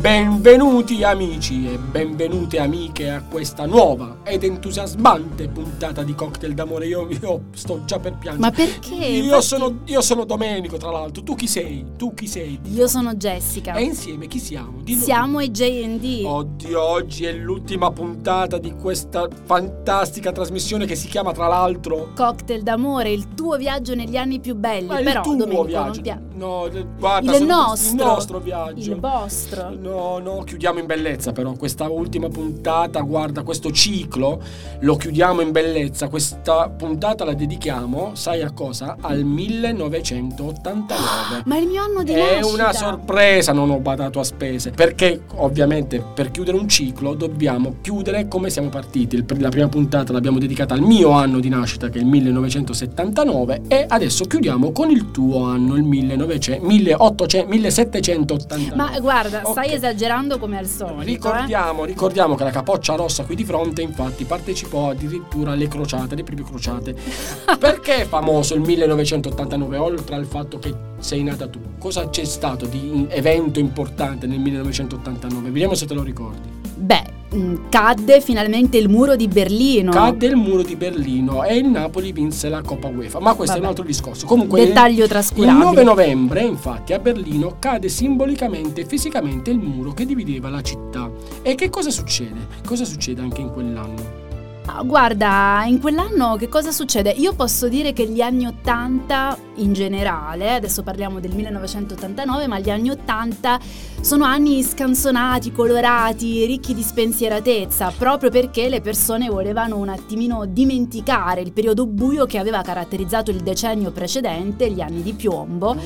Benvenuti amici e benvenute amiche a questa nuova ed entusiasmante puntata di Cocktail d'amore. Io, io sto già per piangere. Ma perché? Io, Infatti- sono, io sono Domenico, tra l'altro. Tu chi sei? Tu chi sei? Io sono Jessica. E insieme chi siamo? Dillo Siamo i JD. Oddio, oggi è l'ultima puntata di questa fantastica trasmissione che si chiama, tra l'altro. Cocktail d'amore, il tuo viaggio negli anni più belli. Ma Però, il tuo Domenico, viaggio. non pia- no, guarda, Il nostro. Il nostro viaggio. Il vostro. No, no, chiudiamo in bellezza però questa ultima puntata, guarda, questo ciclo lo chiudiamo in bellezza. Questa puntata la dedichiamo, sai a cosa? Al 1989. Ma è il mio anno di È nascita. una sorpresa, non ho badato a spese, perché ovviamente per chiudere un ciclo dobbiamo chiudere come siamo partiti. La prima puntata l'abbiamo dedicata al mio anno di nascita che è il 1979 e adesso chiudiamo con il tuo anno, il 1900, 1800, 1789. Ma guarda, Ok. stai esagerando come al solito. eh. Ricordiamo, ricordiamo che la capoccia rossa qui di fronte infatti partecipò addirittura alle crociate, alle prime crociate. Perché è famoso il 1989 oltre al fatto che sei nata tu? Cosa c'è stato di evento importante nel 1989? Vediamo se te lo ricordi. Beh, cadde finalmente il muro di Berlino. Cadde il muro di Berlino e il Napoli vinse la Coppa UEFA, ma questo è Vabbè. un altro discorso. Comunque Dettaglio il trascurabile. 9 novembre, infatti, a Berlino cade simbolicamente e fisicamente il muro che divideva la città. E che cosa succede? Cosa succede anche in quell'anno? Ah, Guarda, in quell'anno che cosa succede? Io posso dire che gli anni 80 in generale, adesso parliamo del 1989, ma gli anni 80 sono anni scansonati, colorati, ricchi di spensieratezza, proprio perché le persone volevano un attimino dimenticare il periodo buio che aveva caratterizzato il decennio precedente, gli anni di piombo.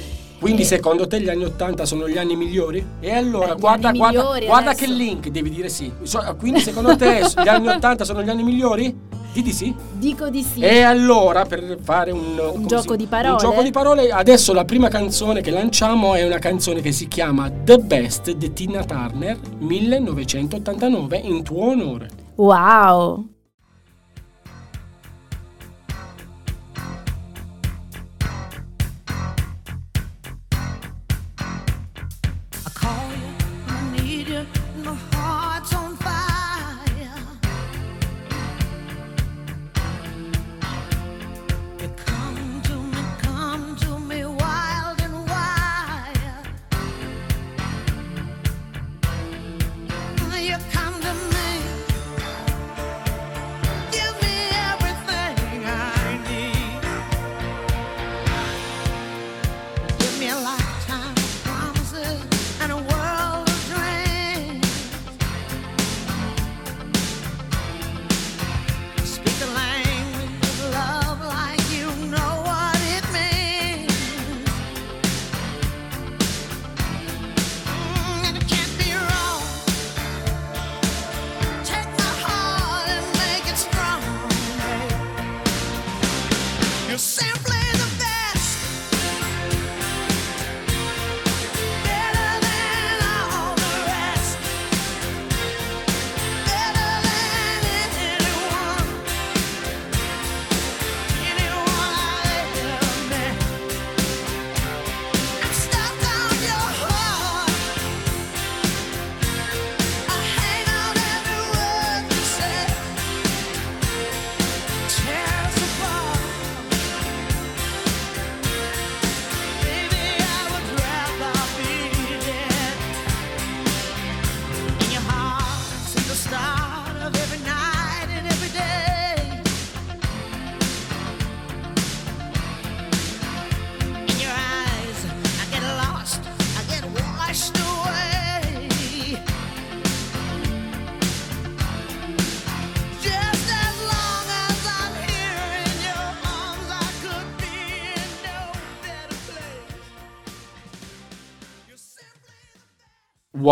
Quindi Eh. secondo te gli anni 80 sono gli anni migliori? E allora Beh, guarda, guarda, guarda adesso- che link devi dire sì. Quindi secondo te gli anni 80 sono gli anni migliori? Di di sì. Dico di sì. E allora per fare un, come gioco si- di parole? Un gioco di parole, adesso la prima canzone che lanciamo è una canzone che si chiama The Best di Tina Turner 1989 in tuo onore. Wow!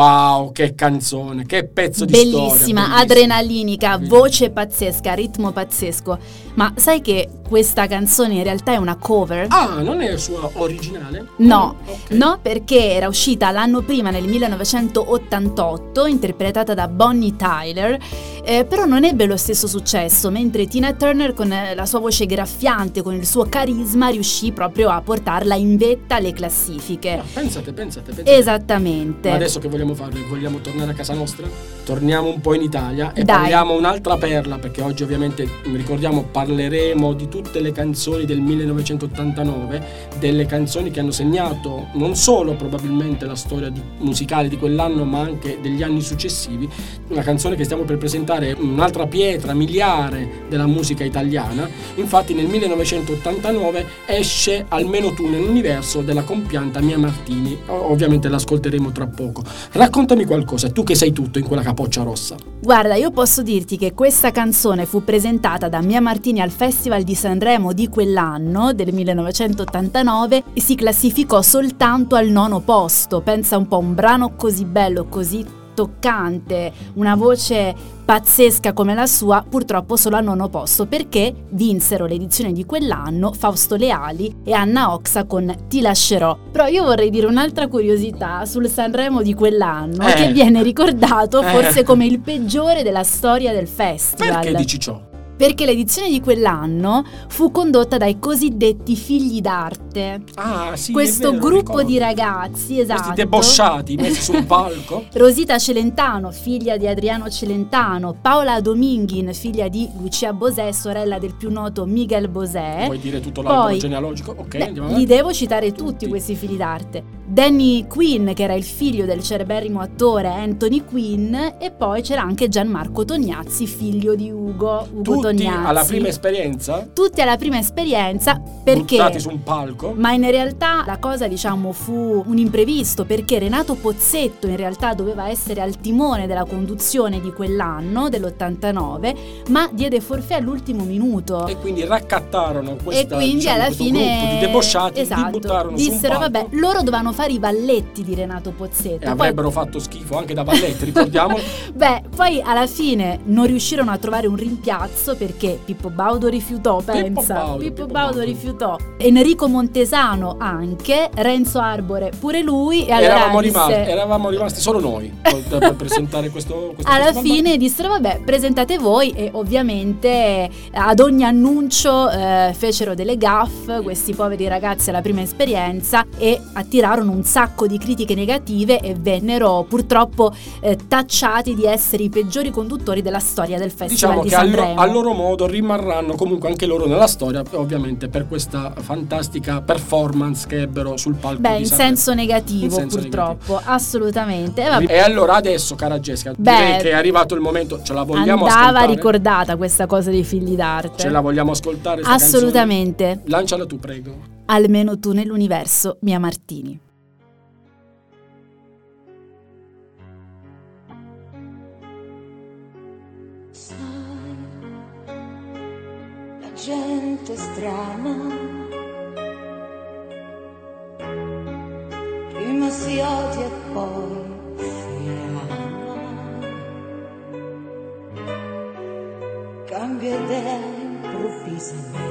Wow, che canzone, che pezzo di storia. Bellissima, adrenalinica, voce pazzesca, ritmo pazzesco. Ma sai che questa canzone in realtà è una cover? Ah, non è sua originale? No, Ah, ok. no, perché era uscita l'anno prima, nel 1988, interpretata da Bonnie Tyler, eh, però non ebbe lo stesso successo, mentre Tina Turner con eh, la sua voce graffiante, con il suo carisma, riuscì proprio a portarla in vetta alle classifiche. Ah, pensate, pensate, pensate. Esattamente. Ma adesso che vogliamo fare? Vogliamo tornare a casa nostra? Torniamo un po' in Italia e Dai. parliamo un'altra perla, perché oggi ovviamente ricordiamo parleremo di tutte le canzoni del 1989, delle canzoni che hanno segnato non solo probabilmente la storia di- musicale di quell'anno, ma anche degli anni successivi. Una canzone che stiamo per presentare è un'altra pietra miliare della musica italiana. Infatti nel 1989 esce Almeno tu nell'universo della compianta Mia Martini. Ovviamente l'ascolteremo tra poco. Raccontami qualcosa, tu che sei tutto in quella capoccia rossa. Guarda, io posso dirti che questa canzone fu presentata da Mia Martini al Festival di Sanremo di quell'anno, del 1989, e si classificò soltanto al nono posto. Pensa un po', un brano così bello, così toccante, una voce pazzesca come la sua, purtroppo solo al nono posto perché vinsero l'edizione di quell'anno Fausto Leali e Anna Oxa con Ti lascerò. Però io vorrei dire un'altra curiosità sul Sanremo di quell'anno Eh. che viene ricordato Eh. forse come il peggiore della storia del festival. Perché dici ciò? Perché l'edizione di quell'anno fu condotta dai cosiddetti figli d'arte. Ah, sì, Questo vero, gruppo ricordo. di ragazzi, esatto. Questi debosciati messi su un palco. Rosita Celentano, figlia di Adriano Celentano, Paola Dominghin, figlia di Lucia Bosè, sorella del più noto Miguel Bosè. Vuoi dire tutto l'albero genealogico? Ok, Beh, andiamo li devo citare tutti, Tutti. questi figli d'arte. Danny Quinn, che era il figlio del cereberrimo attore Anthony Quinn, e poi c'era anche Gianmarco Tognazzi, figlio di Ugo, Ugo Tutti alla prima esperienza? Tutti alla prima esperienza perché Buttati su un palco? ma in realtà la cosa diciamo fu un imprevisto perché Renato Pozzetto in realtà doveva essere al timone della conduzione di quell'anno, dell'89, ma diede forfè all'ultimo minuto. E quindi raccattarono E questa, quindi diciamo, alla questo fine gruppo di debosciati, esatto, li buttarono dissero vabbè, loro dovevano fare i balletti di Renato Pozzetto. e Poi- avrebbero fatto schifo anche da balletti, ricordiamolo. Beh, poi alla fine non riuscirono a trovare un rimpiazzo perché Pippo Baudo rifiutò, pensa. Baudo, Pippo Pippo Baudo rifiutò. Enrico Montesano anche, Renzo Arbore pure lui e allora eravamo, disse- rimasti, eravamo rimasti solo noi per, per presentare questo, questo alla festival. fine dissero vabbè presentate voi e ovviamente eh, ad ogni annuncio eh, fecero delle gaffe questi poveri ragazzi alla prima esperienza e attirarono un sacco di critiche negative e vennero purtroppo eh, tacciati di essere i peggiori conduttori della storia del Festival Diciamo di che a, lo- Sanremo. Loro modo rimarranno comunque anche loro nella storia, ovviamente per questa fantastica performance che ebbero sul palco Beh, in senso negativo In senso purtroppo, assolutamente. E vabbè, E allora adesso, cara Jessica, Beh, direi che è arrivato il momento, ce la vogliamo andava ascoltare? ricordata questa cosa dei figli d'arte. Ce la vogliamo ascoltare? Assolutamente. canzone? Lanciala tu, prego. Almeno tu nell'universo, Mia Martini. Gente strana prima si odia e poi si ama. Cambia idea improvvisamente.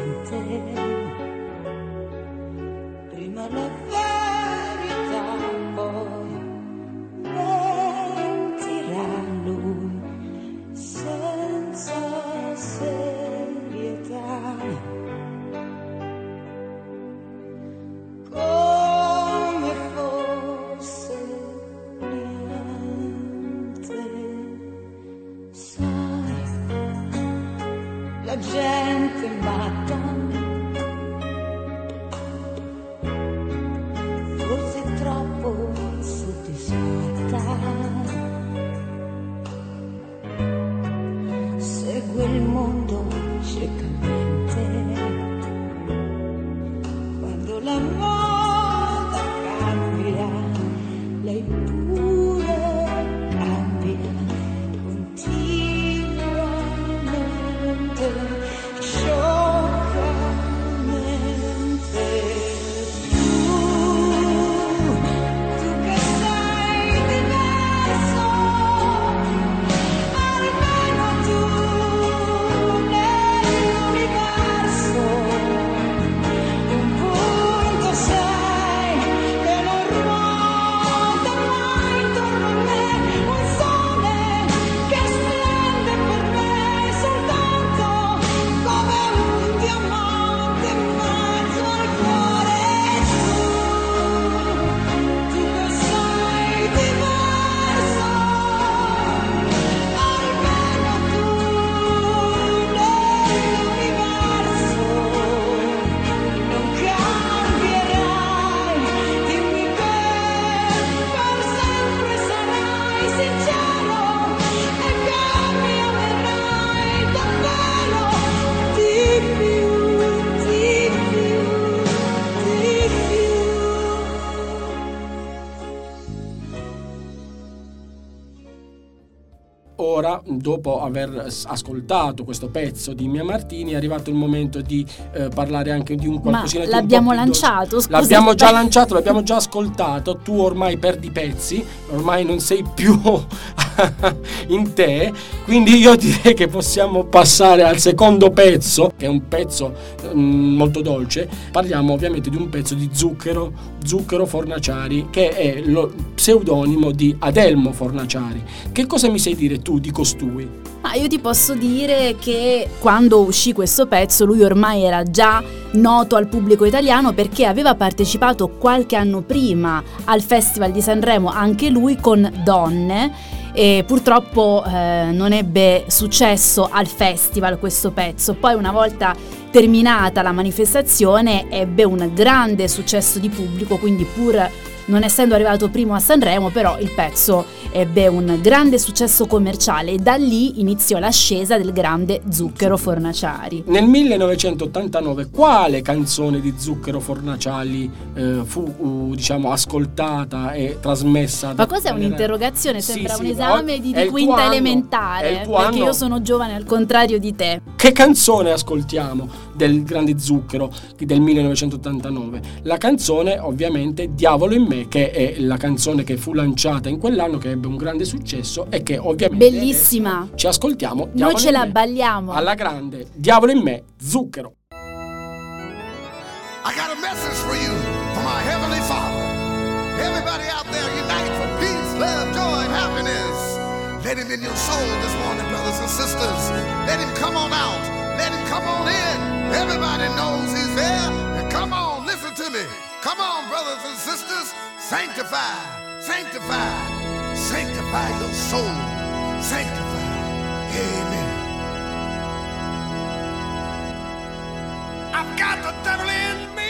Dopo aver ascoltato questo pezzo di Mia Martini, è arrivato il momento di eh, parlare anche di un Ma qualcosina di un po' l'abbiamo lanciato, scusa. L'abbiamo già lanciato, l'abbiamo già ascoltato. Tu ormai perdi pezzi, ormai non sei più in te. Quindi io direi che possiamo passare al secondo pezzo, che è un pezzo mm, molto dolce. Parliamo ovviamente di un pezzo di Zucchero, Zucchero Fornaciari, che è lo pseudonimo di Adelmo Fornaciari. Che cosa mi sai dire tu di costui? Ma io ti posso dire che quando uscì questo pezzo lui ormai era già noto al pubblico italiano perché aveva partecipato qualche anno prima al Festival di Sanremo anche lui con Donne e purtroppo eh, non ebbe successo al festival questo pezzo. Poi una volta terminata la manifestazione ebbe un grande successo di pubblico, quindi pur non essendo arrivato primo a Sanremo, però il pezzo ebbe un grande successo commerciale e da lì iniziò l'ascesa del grande Zucchero Fornaciari. Nel 1989 quale canzone di Zucchero Fornaciari eh, fu uh, diciamo ascoltata e trasmessa? Ma cos'è un'interrogazione? Sembra sì, un esame di, di quinta elementare, perché anno. io sono giovane al contrario di te. Che canzone ascoltiamo del grande Zucchero del 1989? La canzone ovviamente Diavolo in me che è la canzone che fu lanciata in quell'anno che ebbe un grande successo e che ovviamente Bellissima. ci ascoltiamo Noi Diavolo ce in la me. balliamo. alla grande Diavolo in me Zucchero I got a message for you from our Heavenly Father. Everybody out there, unite for peace, love, joy, and happiness. Let Him in your soul this morning, brothers and sisters. Let Him come on out. Let Him come on in. Everybody knows He's there. And come on, listen to me. Come on, brothers and sisters. Sanctify, sanctify, sanctify your soul. Sanctify. Amen. I've got the devil in me.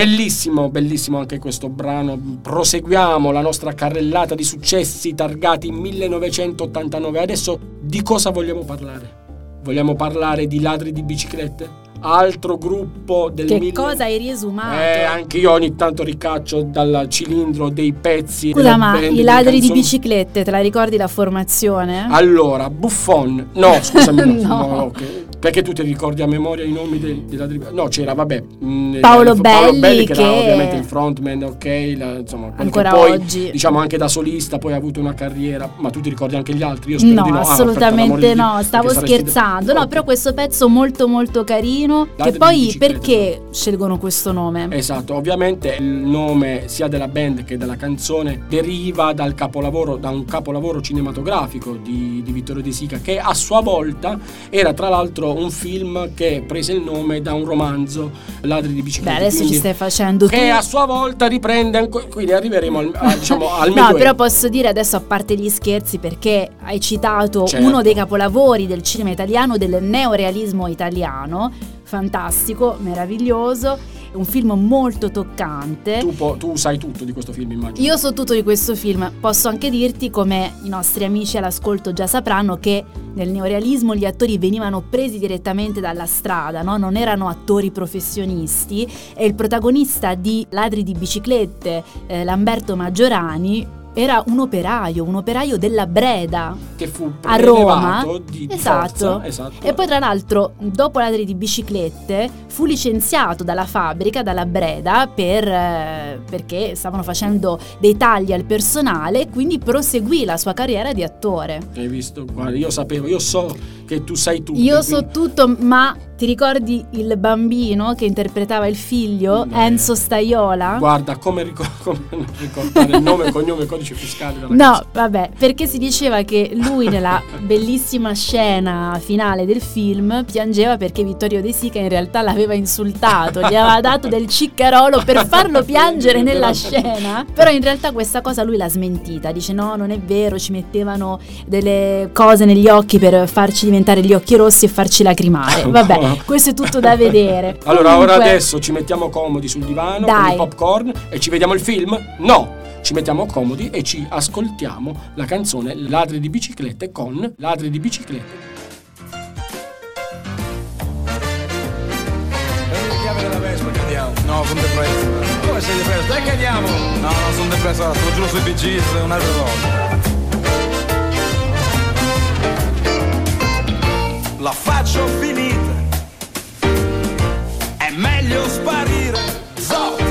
Bellissimo, bellissimo anche questo brano. Proseguiamo la nostra carrellata di successi targati 1989. Adesso di cosa vogliamo parlare? Vogliamo parlare di ladri di biciclette? Altro gruppo del Che mille- cosa hai riesumato? Eh, anche io ogni tanto ricaccio dal cilindro dei pezzi. Scusa, ma i ladri di biciclette, te la ricordi la formazione? Allora, Buffon. No, scusami. no, No. no, ok. Perché tu ti ricordi a memoria i nomi dei, dei ladri? No, c'era, vabbè. mh, Paolo eh, Belli, che, che- era ovviamente il frontman, ok, la- insomma, Ancora poi, oggi. diciamo anche da solista, poi ha avuto una carriera, ma tu ti ricordi anche gli altri? Io spero No, di no. Ah, assolutamente l'amor no, di- stavo scherzando. No, però questo pezzo molto molto carino. Ladri Che poi perché scelgono questo nome? Esatto, ovviamente il nome sia della band che della canzone deriva dal capolavoro, da un capolavoro cinematografico di, di Vittorio De Sica che a sua volta era tra l'altro un film che prese il nome da un romanzo, Ladri di Beh, biciclette. adesso quindi- ci stai facendo tu. che a sua volta riprende, anco- quindi arriveremo al, a- diciamo, al No, però posso dire adesso a parte gli scherzi perché hai citato Certo. uno dei capolavori del cinema italiano, del neorealismo italiano, fantastico, meraviglioso, un film molto toccante. tu, po- tu sai tutto di questo film, immagino. Io so tutto di questo film, posso anche dirti come i nostri amici all'ascolto già sapranno che nel neorealismo gli attori venivano presi direttamente dalla strada, no? non erano attori professionisti e il protagonista di Ladri di biciclette, eh, Lamberto Maggiorani, era un operaio, un operaio della Breda che fu a Roma. di, di esatto. forza, esatto. E poi tra l'altro, dopo ladri di biciclette, fu licenziato dalla fabbrica, dalla Breda, per, eh, perché stavano facendo dei tagli al personale e quindi proseguì la sua carriera di attore. Hai visto? Guarda, io sapevo, io so che tu sai tutto. Io so quindi- tutto, ma ti ricordi il bambino che interpretava il figlio, Beh. Enzo Staiola? Guarda, come, ricor- come ricordare il nome, cognome e codice fiscale No, vabbè, perché si diceva che lui nella bellissima scena finale del film piangeva perché Vittorio De Sica in realtà l'aveva insultato, gli aveva dato del ciccarolo per farlo piangere nella scena. Però in realtà questa cosa lui l'ha smentita, dice no, non è vero, ci mettevano delle cose negli occhi per farci diventare gli occhi rossi e farci lacrimare. Vabbè, questo è tutto da vedere. Allora, ora Comunque- adesso ci mettiamo comodi sul divano Dai. con il popcorn e ci vediamo il film? No! Ci mettiamo comodi e ci ascoltiamo la canzone Ladri di biciclette con Ladri di biciclette. No, sono depresso. Come sei depresso? Dai che andiamo. No, no, sono depresso, lo giuro sui è un'altra cosa. La faccio finita. È meglio sparire. Zot.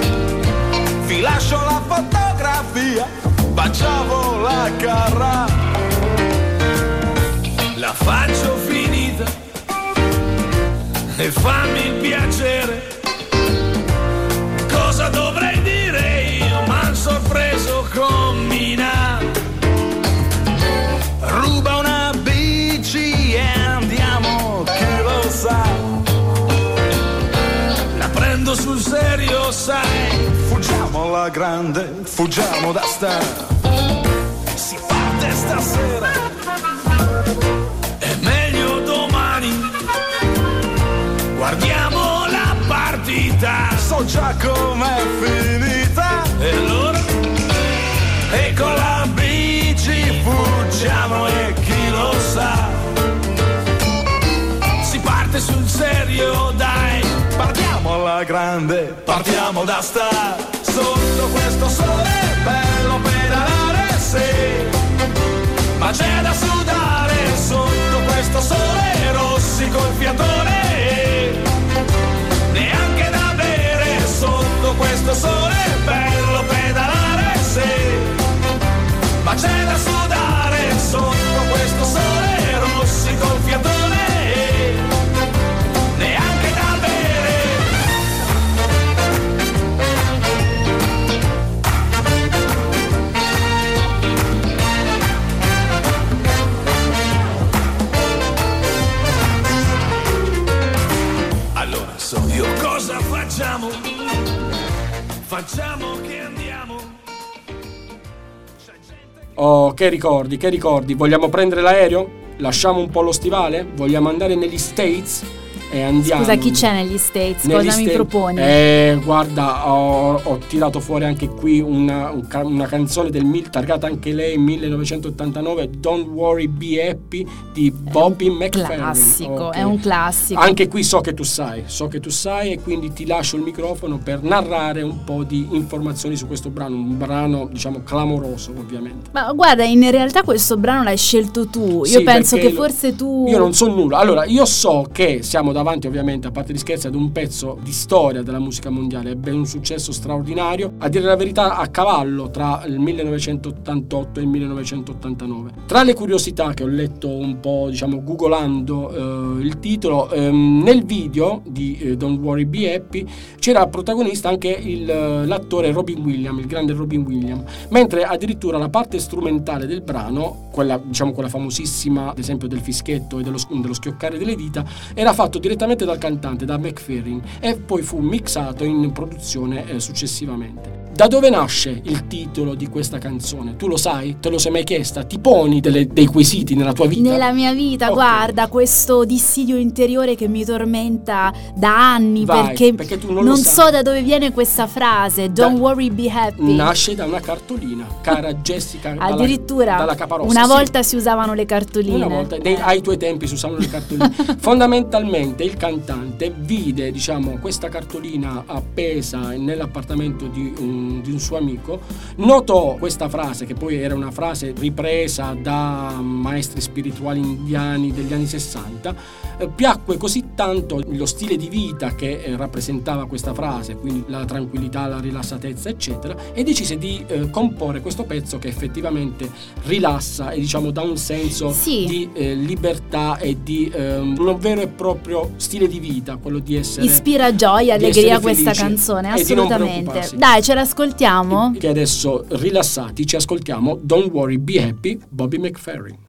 Vi lascio la fotografia. Baciavo la carra. La faccio finita e fammi il piacere. Alla grande, fuggiamo da sta. Si parte stasera. È meglio domani. Guardiamo la partita. So già com'è finita. E allora? E con la bici fuggiamo e chi lo sa. Si parte sul serio, dai. Partiamo alla grande, partiamo da sta. Sotto questo sole bello pedalare, sì. Ma c'è da sudare sotto questo sole rossi col fiatone. Neanche da bere sotto questo sole Facciamo che andiamo. Oh, che ricordi, che ricordi? Vogliamo prendere l'aereo? Lasciamo un po' lo stivale? Vogliamo andare negli States? E andiamo. Scusa, chi c'è negli States? Negli Cosa mi States- proponi? Eh, guarda, ho, ho tirato fuori anche qui una, una canzone del mil, targata anche lei 1989, Don't Worry Be Happy di Bobby McFerrin. classico, Ok. è un classico. Anche qui so che tu sai, so che tu sai e quindi ti lascio il microfono per narrare un po' di informazioni su questo brano, un brano diciamo clamoroso ovviamente. Ma guarda, in realtà questo brano l'hai scelto tu. Io Sì, penso che lo- forse tu. Io non so nulla. Allora, io so che siamo davanti, ovviamente, a parte gli scherzi, ad un pezzo di storia della musica mondiale. Ebbe un successo straordinario. A dire la verità, a cavallo tra il 1988 e il 1989. Tra le curiosità che ho letto un po', diciamo, googolando eh, il titolo, ehm, nel video di eh, Don't Worry Be Happy c'era protagonista anche il, eh, l'attore Robin Williams, il grande Robin Williams. Mentre addirittura la parte strumentale del brano, quella diciamo quella famosissima, ad esempio del fischietto e dello, dello schioccare delle dita, era fatto direttamente dal cantante, da McFerrin, e poi fu mixato in produzione eh, successivamente. Da dove nasce il titolo di questa canzone? Tu lo sai? Te lo sei mai chiesta? Ti poni delle- dei quesiti nella tua vita? Nella mia vita, Ok. guarda, questo dissidio interiore che mi tormenta da anni Vai, perché, perché tu non lo sai. so da dove viene questa frase, don't Da- worry, be happy. Nasce da una cartolina, cara Jessica. dalla- Addirittura dalla Caparossa. una sì. volta si usavano le cartoline. Una volta, nei- ai tuoi tempi si usavano le cartoline. Fondamentalmente il cantante vide diciamo, questa cartolina appesa nell'appartamento di un, di un suo amico, notò questa frase che poi era una frase ripresa da maestri spirituali indiani degli anni 60, eh, piacque così tanto lo stile di vita che eh, rappresentava questa frase, quindi la tranquillità, la rilassatezza eccetera, e decise di eh, comporre questo pezzo che effettivamente rilassa e diciamo dà un senso Sì. di eh, libertà e di ehm, un vero e proprio stile di vita, quello di essere Ispira gioia, allegria questa canzone, assolutamente. Dai, ce l'ascoltiamo? Che adesso rilassati ci ascoltiamo Don't Worry Be Happy, Bobby McFerrin.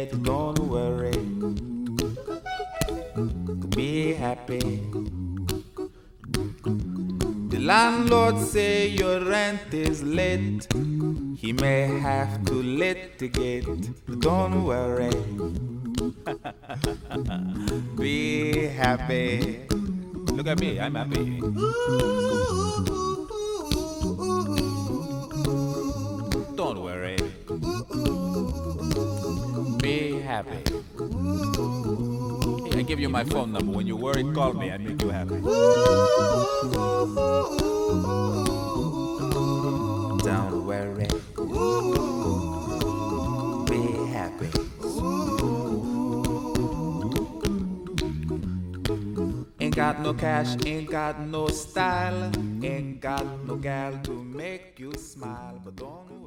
Say your rent is late. He may have to litigate. Don't worry. Be happy. Look at me, I'm happy. Don't worry. Be happy. I give you my phone number. When you worry, call me. I make you happy. Don't worry. Be happy. Ain't got no cash, ain't got no style, ain't got no gal to make you smile, but don't.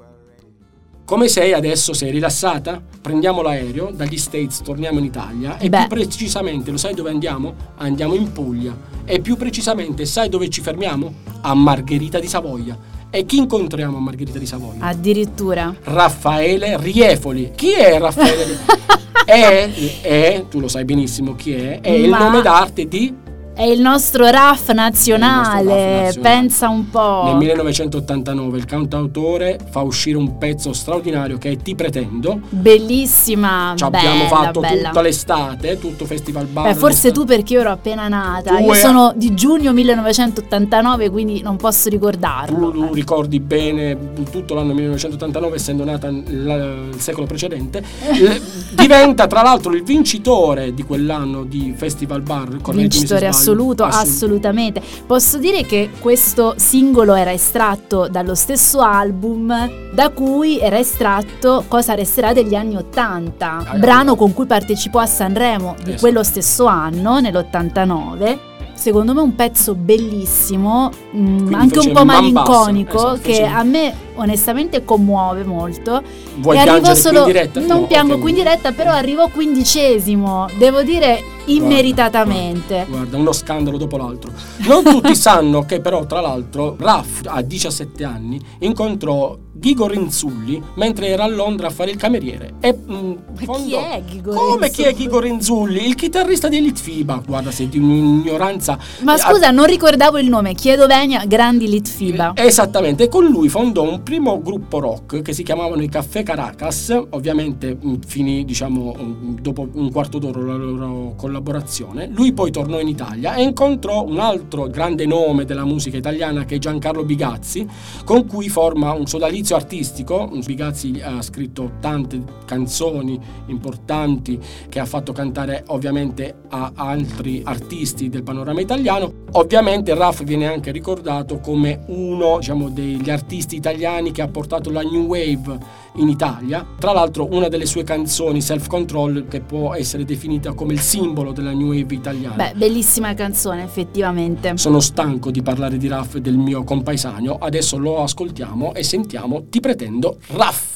Come sei adesso? Sei rilassata? Prendiamo l'aereo, dagli States torniamo in Italia e Beh. più precisamente lo sai dove andiamo? Andiamo in Puglia e più precisamente sai dove ci fermiamo? A Margherita di Savoia. E chi incontriamo a Margherita di Savoia? Addirittura. Raffaele Riefoli. Chi è Raffaele? è, è, tu lo sai benissimo chi è, è il Ma- nome d'arte di È il nostro RAF nazionale, Il nostro RAF nazionale. pensa un po'. Nel 1989 il cantautore fa uscire un pezzo straordinario che è Ti pretendo. Bellissima, Ci bella, abbiamo fatto bella. tutta l'estate, tutto festival bar. Beh, forse tu perché io ero appena nata. Tu Io e- sono di giugno 1989, quindi non posso ricordarlo. Tu, tu ricordi bene tutto l'anno 1989, essendo nata il secolo precedente. Diventa tra l'altro il vincitore di quell'anno di Festival Bar. correggimi se sbaglio. Assoluto, Assolut- assolutamente. Posso dire che questo singolo era estratto dallo stesso album da cui era estratto Cosa resterà degli anni Ottanta, Ah, brano con cui partecipò a Sanremo di Esatto. quello stesso anno, nell'89. Secondo me un pezzo bellissimo, mm, Quindi anche un po' man malinconico, esatto, che facevi- a me onestamente commuove molto. Vuoi e arrivo solo. qui in diretta? Non No, piango ok. qui in diretta, però arrivo quindicesimo. Devo dire immeritatamente. Guarda, uno scandalo dopo l'altro. Non tutti sanno che però, tra l'altro, Raff a 17 anni incontrò Ghigo Rinzulli mentre era a Londra a fare il cameriere. E, mm, Ma chi è Ghigo Come chi è? Ghigo Rinzulli? Il chitarrista di Elite FIBA. Guarda, sei di un'ignoranza. Ma Eh, scusa, non ricordavo il nome. Chiedo Venia, Grandi Litfiba. Esattamente, e con lui fondò un primo gruppo rock che si chiamavano i Caffè Caracas, ovviamente mh, finì diciamo mh, dopo un quarto d'ora la loro collaborazione. Lui poi tornò in Italia e incontrò un altro grande nome della musica italiana che è Giancarlo Bigazzi, con cui forma un sodalizio artistico. Bigazzi ha scritto tante canzoni importanti che ha fatto cantare ovviamente a altri artisti del panorama italiano. Ovviamente Raff viene anche ricordato come uno diciamo, degli artisti italiani che ha portato la New Wave in Italia. Tra l'altro una delle sue canzoni, Self Control, che può essere definita come il simbolo della New Wave italiana. Beh, bellissima canzone, effettivamente. Sono stanco di parlare di Raff e del mio compaesano, adesso lo ascoltiamo e sentiamo Ti pretendo Raff.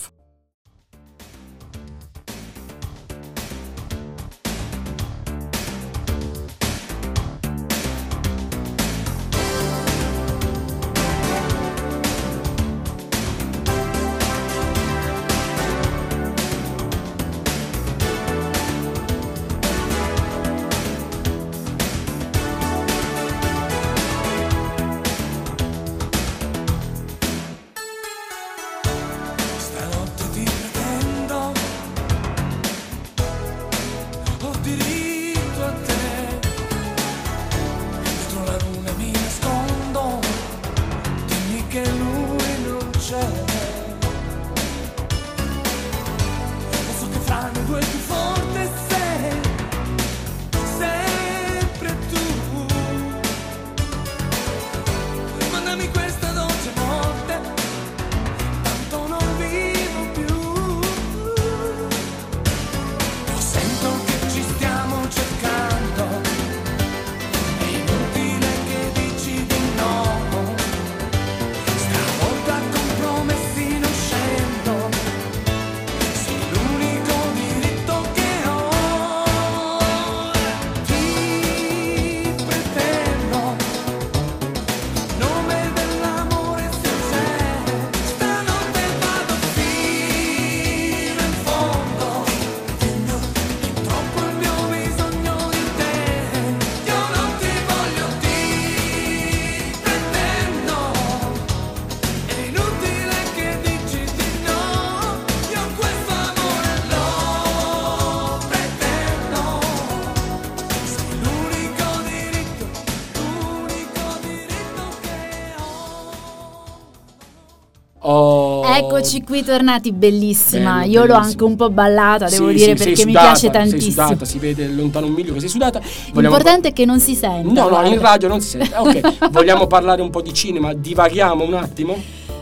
Eccoci qui tornati, bellissima. Bello, Io l'ho anche un po' ballata, devo Sì, dire, sì, perché mi sudata, piace Sei tantissimo. sudata, si vede lontano un miglio che sei sudata. Vogliamo- L'importante è che non si senta. No, no, in radio non si sente. Ok, vogliamo parlare un po' di cinema, divaghiamo un attimo?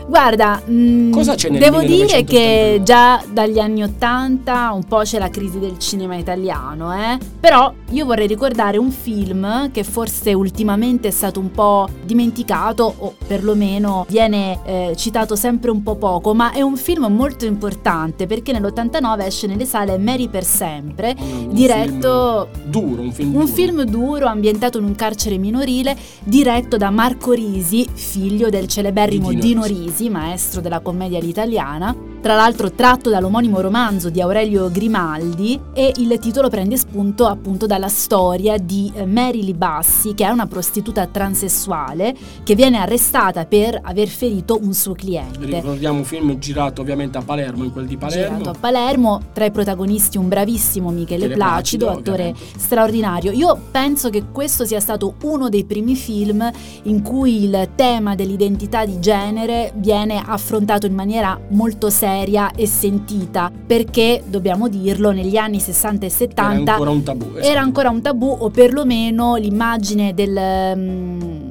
Guarda, mm, Cosa c'è nel devo dire 1989? che già dagli anni Ottanta un po' c'è la crisi del cinema italiano, eh? Però io vorrei ricordare un film che forse ultimamente è stato un po' dimenticato o perlomeno viene eh, citato sempre un po' poco, ma è un film molto importante perché nell'89 esce nelle sale Mary per sempre, Un diretto film duro, un film un duro. film duro ambientato in un carcere minorile diretto da Marco Risi, figlio del celeberrimo Di Dino, Dino Risi, maestro della commedia all'italiana. Tra l'altro tratto dall'omonimo romanzo di Aurelio Grimaldi e il titolo prende spunto appunto dalla storia di eh, Mary Libassi, che è una prostituta transessuale che viene arrestata per aver ferito un suo cliente. Ricordiamo un film girato ovviamente a Palermo, in quel di Palermo. Girato a Palermo, tra i protagonisti un bravissimo Michele Michele Placido, Placido, attore ovviamente. straordinario. Io penso che questo sia stato uno dei primi film in cui il tema dell'identità di genere viene affrontato in maniera molto seria e sentita, perché dobbiamo dirlo, negli anni 60 e 70 Era ancora un tabù. esatto. era ancora un tabù o perlomeno l'immagine del... mm,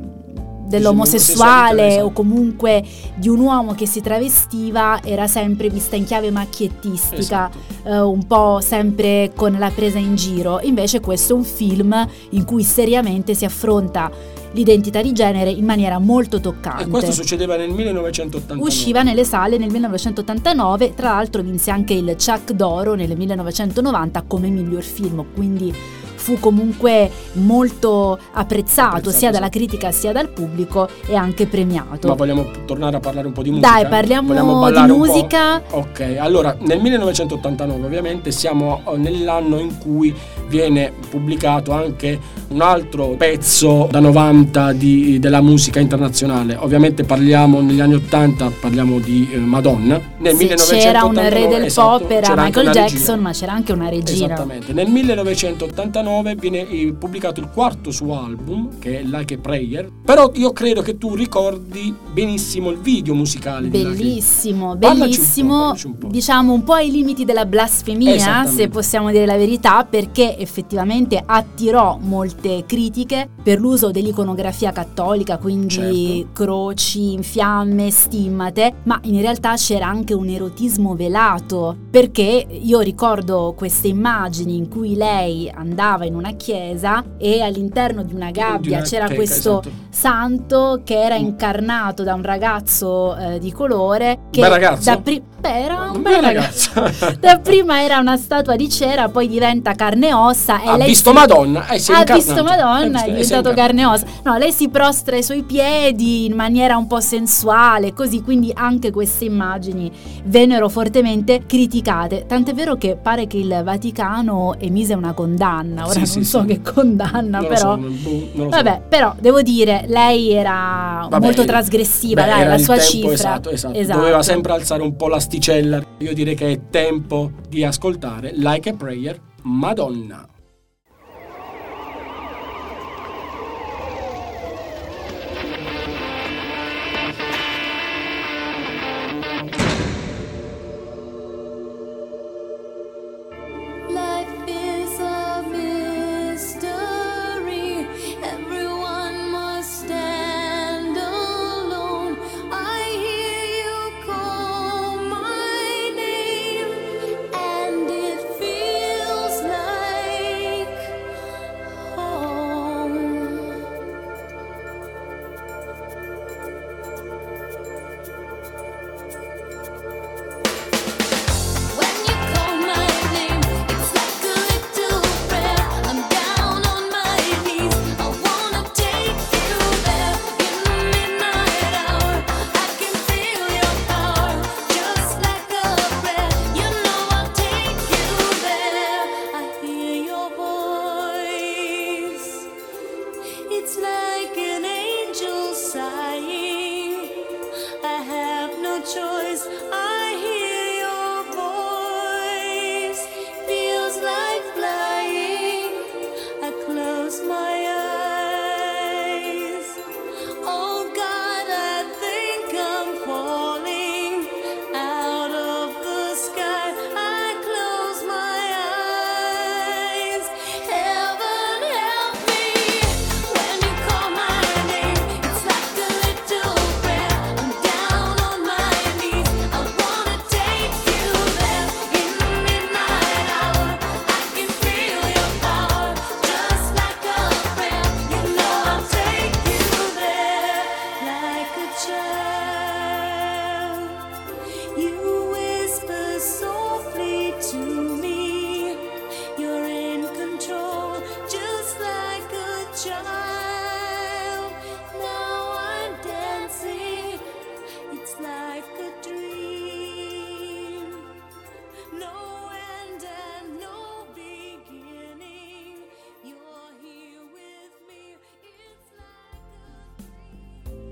dell'omosessuale o comunque di un uomo che si travestiva era sempre vista in chiave macchiettistica, Esatto. eh, un po' sempre con la presa in giro. Invece questo è un film in cui seriamente si affronta l'identità di genere in maniera molto toccante. E questo succedeva nel 1989. Usciva nelle sale nel 1989, tra l'altro vinse anche il Chuck d'Oro nel 1990 come miglior film, quindi fu comunque molto apprezzato, Apprezzato, sia dalla critica sia dal pubblico e anche premiato. Ma vogliamo tornare a parlare un po' di musica? Dai, parliamo di ballare un po'? musica. Ok, allora nel 1989 ovviamente siamo eh, nell'anno in cui viene pubblicato anche un altro pezzo da 90 di- della musica internazionale. Ovviamente parliamo negli anni 80, parliamo di eh, Madonna. Nel Sì, 1989 c'era un re del esatto, pop, era Michael una regina. Jackson, ma c'era anche una regina. Esattamente. Nel 1989 viene eh, pubblicato il quarto suo album, che è Like a Prayer. Però io credo che tu ricordi benissimo il video musicale di Bellissimo, un po', bellissimo, un po'. diciamo un po' ai limiti della blasfemia, se possiamo dire la verità, perché effettivamente attirò molte critiche per l'uso dell'iconografia cattolica, quindi Certo. croci in fiamme, stimmate, ma in realtà c'era anche un erotismo velato, perché io ricordo queste immagini in cui lei andava in una chiesa e all'interno di una gabbia una c'era teca, questo esatto. santo che era incarnato da un ragazzo eh, di colore che da pri- beh, era un, bel ragazzo. ragazzo. Dapprima era una statua di cera, poi diventa carne e ossa e ha lei visto si- Madonna e si è incarnato. Visto Madonna, è diventato incarnato. carne e ossa. No, lei si prostra ai suoi piedi in maniera un po' sensuale, così quindi anche queste immagini vennero fortemente criticate. Tant'è vero che pare che il Vaticano emise una condanna. Ora Sì, non sì, so sì. che condanna, Non però. so, non- boh, so. Vabbè, però devo dire, lei era Vabbè, molto trasgressiva, beh, dai, la sua tempo, cifra. Esatto, esatto. Esatto. Doveva sempre alzare un po' l'asticella. Io direi che è tempo di ascoltare Like a Prayer, Madonna.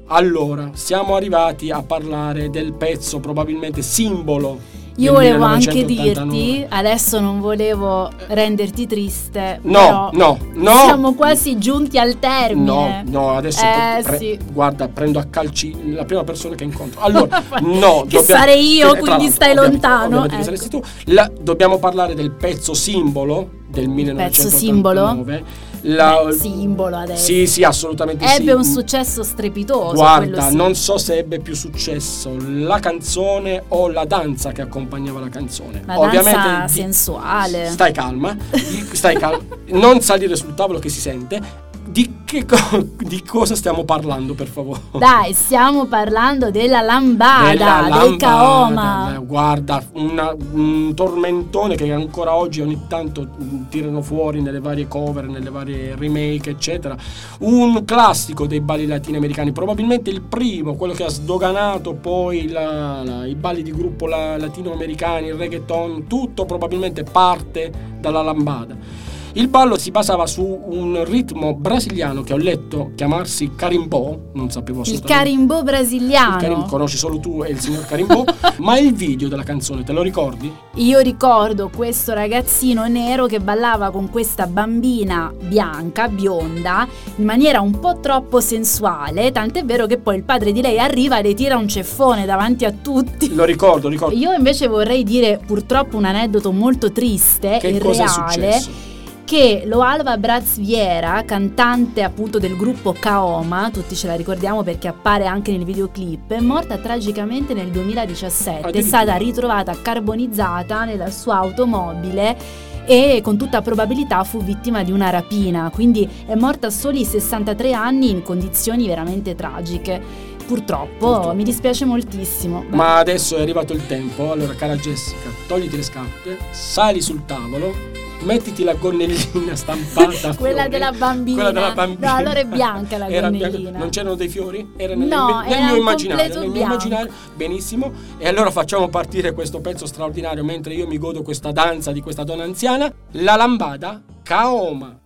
Allora, siamo arrivati a parlare del pezzo probabilmente simbolo. Io volevo anche 1989. dirti, adesso non volevo renderti triste, No, no, no. siamo quasi giunti al No, termine. no, adesso Eh, pre- sì. guarda, prendo a calci la prima persona che incontro. Allora, no, Che sarei io, tra quindi l'altro, stai lontano, ovviamente che ecco. saresti tu. La- dobbiamo parlare del pezzo simbolo del 1989. simbolo? La- Beh, simbolo adesso. Sì, sì, assolutamente sì. Ebbe un successo strepitoso. Guarda, sì. non so se ebbe più successo la canzone o la danza che accompagnava la canzone. La Ovviamente danza sensuale. Stai calma, stai calma. non salire sul tavolo che si sente. Di, che co- di cosa stiamo parlando, per favore? Dai, stiamo parlando della lambada, Della del lambada, Kaoma. eh, Guarda, una- un tormentone che ancora oggi ogni tanto mm, tirano fuori nelle varie cover, nelle varie remake, eccetera. Un classico dei balli latinoamericani, probabilmente il primo, quello che ha sdoganato poi la- la- i balli di gruppo la- latinoamericani, il reggaeton, tutto probabilmente parte dalla lambada. Il ballo si basava su un ritmo brasiliano che ho letto chiamarsi carimbó, non sapevo Il assolutamente. carimbò brasiliano. Il Karim- conosci solo tu e il signor Carimbò, ma il video della canzone te lo ricordi? Io ricordo questo ragazzino nero che ballava con questa bambina bianca, bionda, in maniera un po' troppo sensuale, tant'è vero che poi il padre di lei arriva e le tira un ceffone davanti a tutti. Lo ricordo, ricordo. Io invece vorrei dire purtroppo un aneddoto molto triste Che e cosa è reale. successo? Che Loalva Brazviera, cantante appunto del gruppo Kaoma, tutti ce la ricordiamo perché appare anche nel videoclip, è morta tragicamente nel 2017, è stata ritrovata carbonizzata nella sua automobile e con tutta probabilità fu vittima di una rapina, quindi è morta a soli 63 anni in condizioni veramente tragiche. Purtroppo, Purtroppo. mi dispiace moltissimo. Ma adesso è arrivato il tempo, allora cara Jessica, togliti le scarpe, sali sul tavolo, mettiti la gonnellina stampata. Quella della bambina. Quella della bambina. No, allora è bianca la Era gonnellina. bianca. Non c'erano dei fiori? Era nel, No, nel- nel era mio immaginario. Nel mio immaginario. Benissimo. E allora facciamo partire questo pezzo straordinario mentre io mi godo questa danza di questa donna anziana. La lambada Kaoma.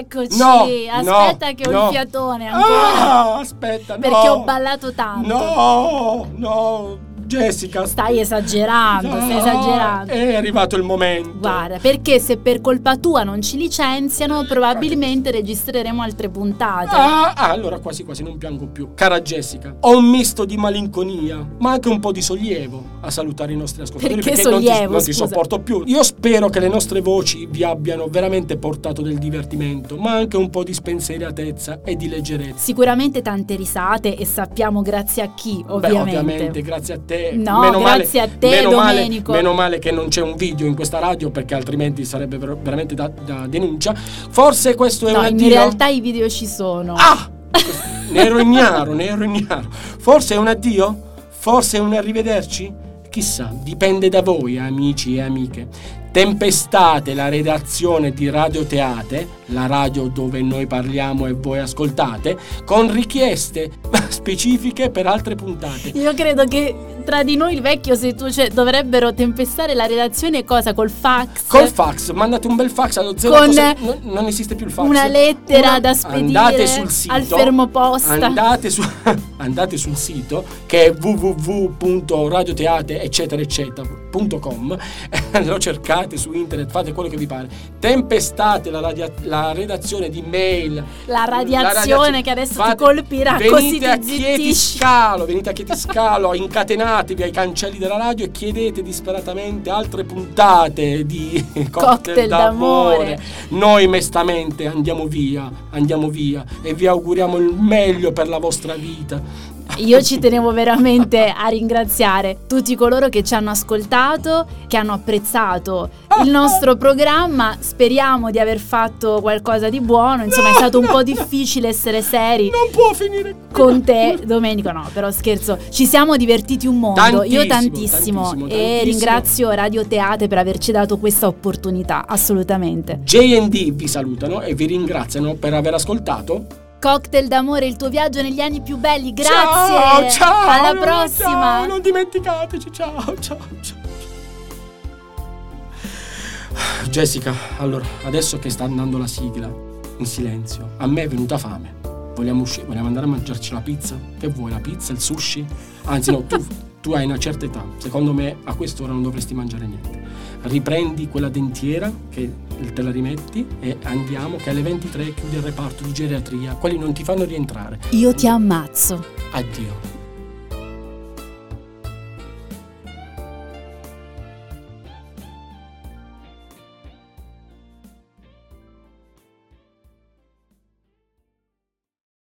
Eccoci, No, aspetta no, che ho no. il fiatone ancora. Ah, aspetta. Perché ho ballato tanto. No, no. Jessica. Stai esagerando, stai esagerando. È arrivato il momento. Guarda, perché se per colpa tua non ci licenziano, probabilmente registreremo altre puntate. Ah, ah, allora quasi quasi non piango più. Cara Jessica, ho un misto di malinconia, ma anche un po' di sollievo a salutare i nostri ascoltatori. Perché non ti- sollievo, non ti, scusa? sopporto più. Io spero che le nostre voci vi abbiano veramente portato del divertimento, ma anche un po' di spensieratezza e di leggerezza. Sicuramente tante risate e sappiamo grazie a chi, Beh, ovviamente. ovviamente, grazie a te. No, meno grazie male, a te, meno male- Domenico. meno male che non c'è un video in questa radio perché altrimenti sarebbe ver- veramente da, da denuncia. Forse questo è No, un in addio. realtà i video ci sono. Ah! ne ero ignaro, ne ero ignaro. Forse è un addio? Forse è un arrivederci? Chissà, dipende da voi, amici e amiche. Tempestate la redazione di Radio Teate, la radio dove noi parliamo e voi ascoltate, con richieste specifiche per altre puntate. Io credo che tra di noi il vecchio se tu cioè, dovrebbero tempestare la redazione cosa col fax. Col fax, mandate un bel fax allo 0 Con non, non esiste più il fax. una lettera Una- da spedire andate sul sito, al fermoposta. Andate, su- andate sul sito che è www.radioteate eccetera eccetera.com lo cercate su internet, fate quello che vi pare. Tempestate la, radia- la redazione di mail. La radiazione radiazio- che adesso fate- ti colpirà venite così a zittisci. Chietiscalo, venite a Chietiscalo, incatenatevi ai cancelli della radio e chiedete disperatamente altre puntate di cocktail, Cocktail d'amore. d'amore. Noi mestamente andiamo via, andiamo via e vi auguriamo il meglio per la vostra vita. Io ci tenevo veramente a ringraziare tutti coloro che ci hanno ascoltato, che hanno apprezzato il nostro programma. Speriamo di aver fatto qualcosa di buono. Insomma, è stato un po' difficile essere seri Non può finire con te, Domenico. No, però scherzo, ci siamo divertiti un mondo. Io Tantissimo, tantissimo. tantissimo, E tantissimo. ringrazio Radio Teate per averci dato questa opportunità. Assolutamente. JD vi salutano e vi ringraziano per aver ascoltato. Cocktail d'amore, il tuo viaggio negli anni più belli. Grazie. Ciao, ciao, Alla prossima. ciao, non dimenticateci. Ciao, ciao, ciao. Jessica, allora, adesso che sta andando la sigla, in silenzio, a me è venuta fame. Vogliamo uscire, vogliamo andare a mangiarci la pizza? Che vuoi, la pizza, il sushi? Anzi no, tu, tu hai una certa età, secondo me a quest'ora non dovresti mangiare niente. Riprendi quella dentiera che te la rimetti e andiamo che alle 23 chiude il reparto di geriatria, quelli non ti fanno rientrare. Io ti ammazzo. Addio.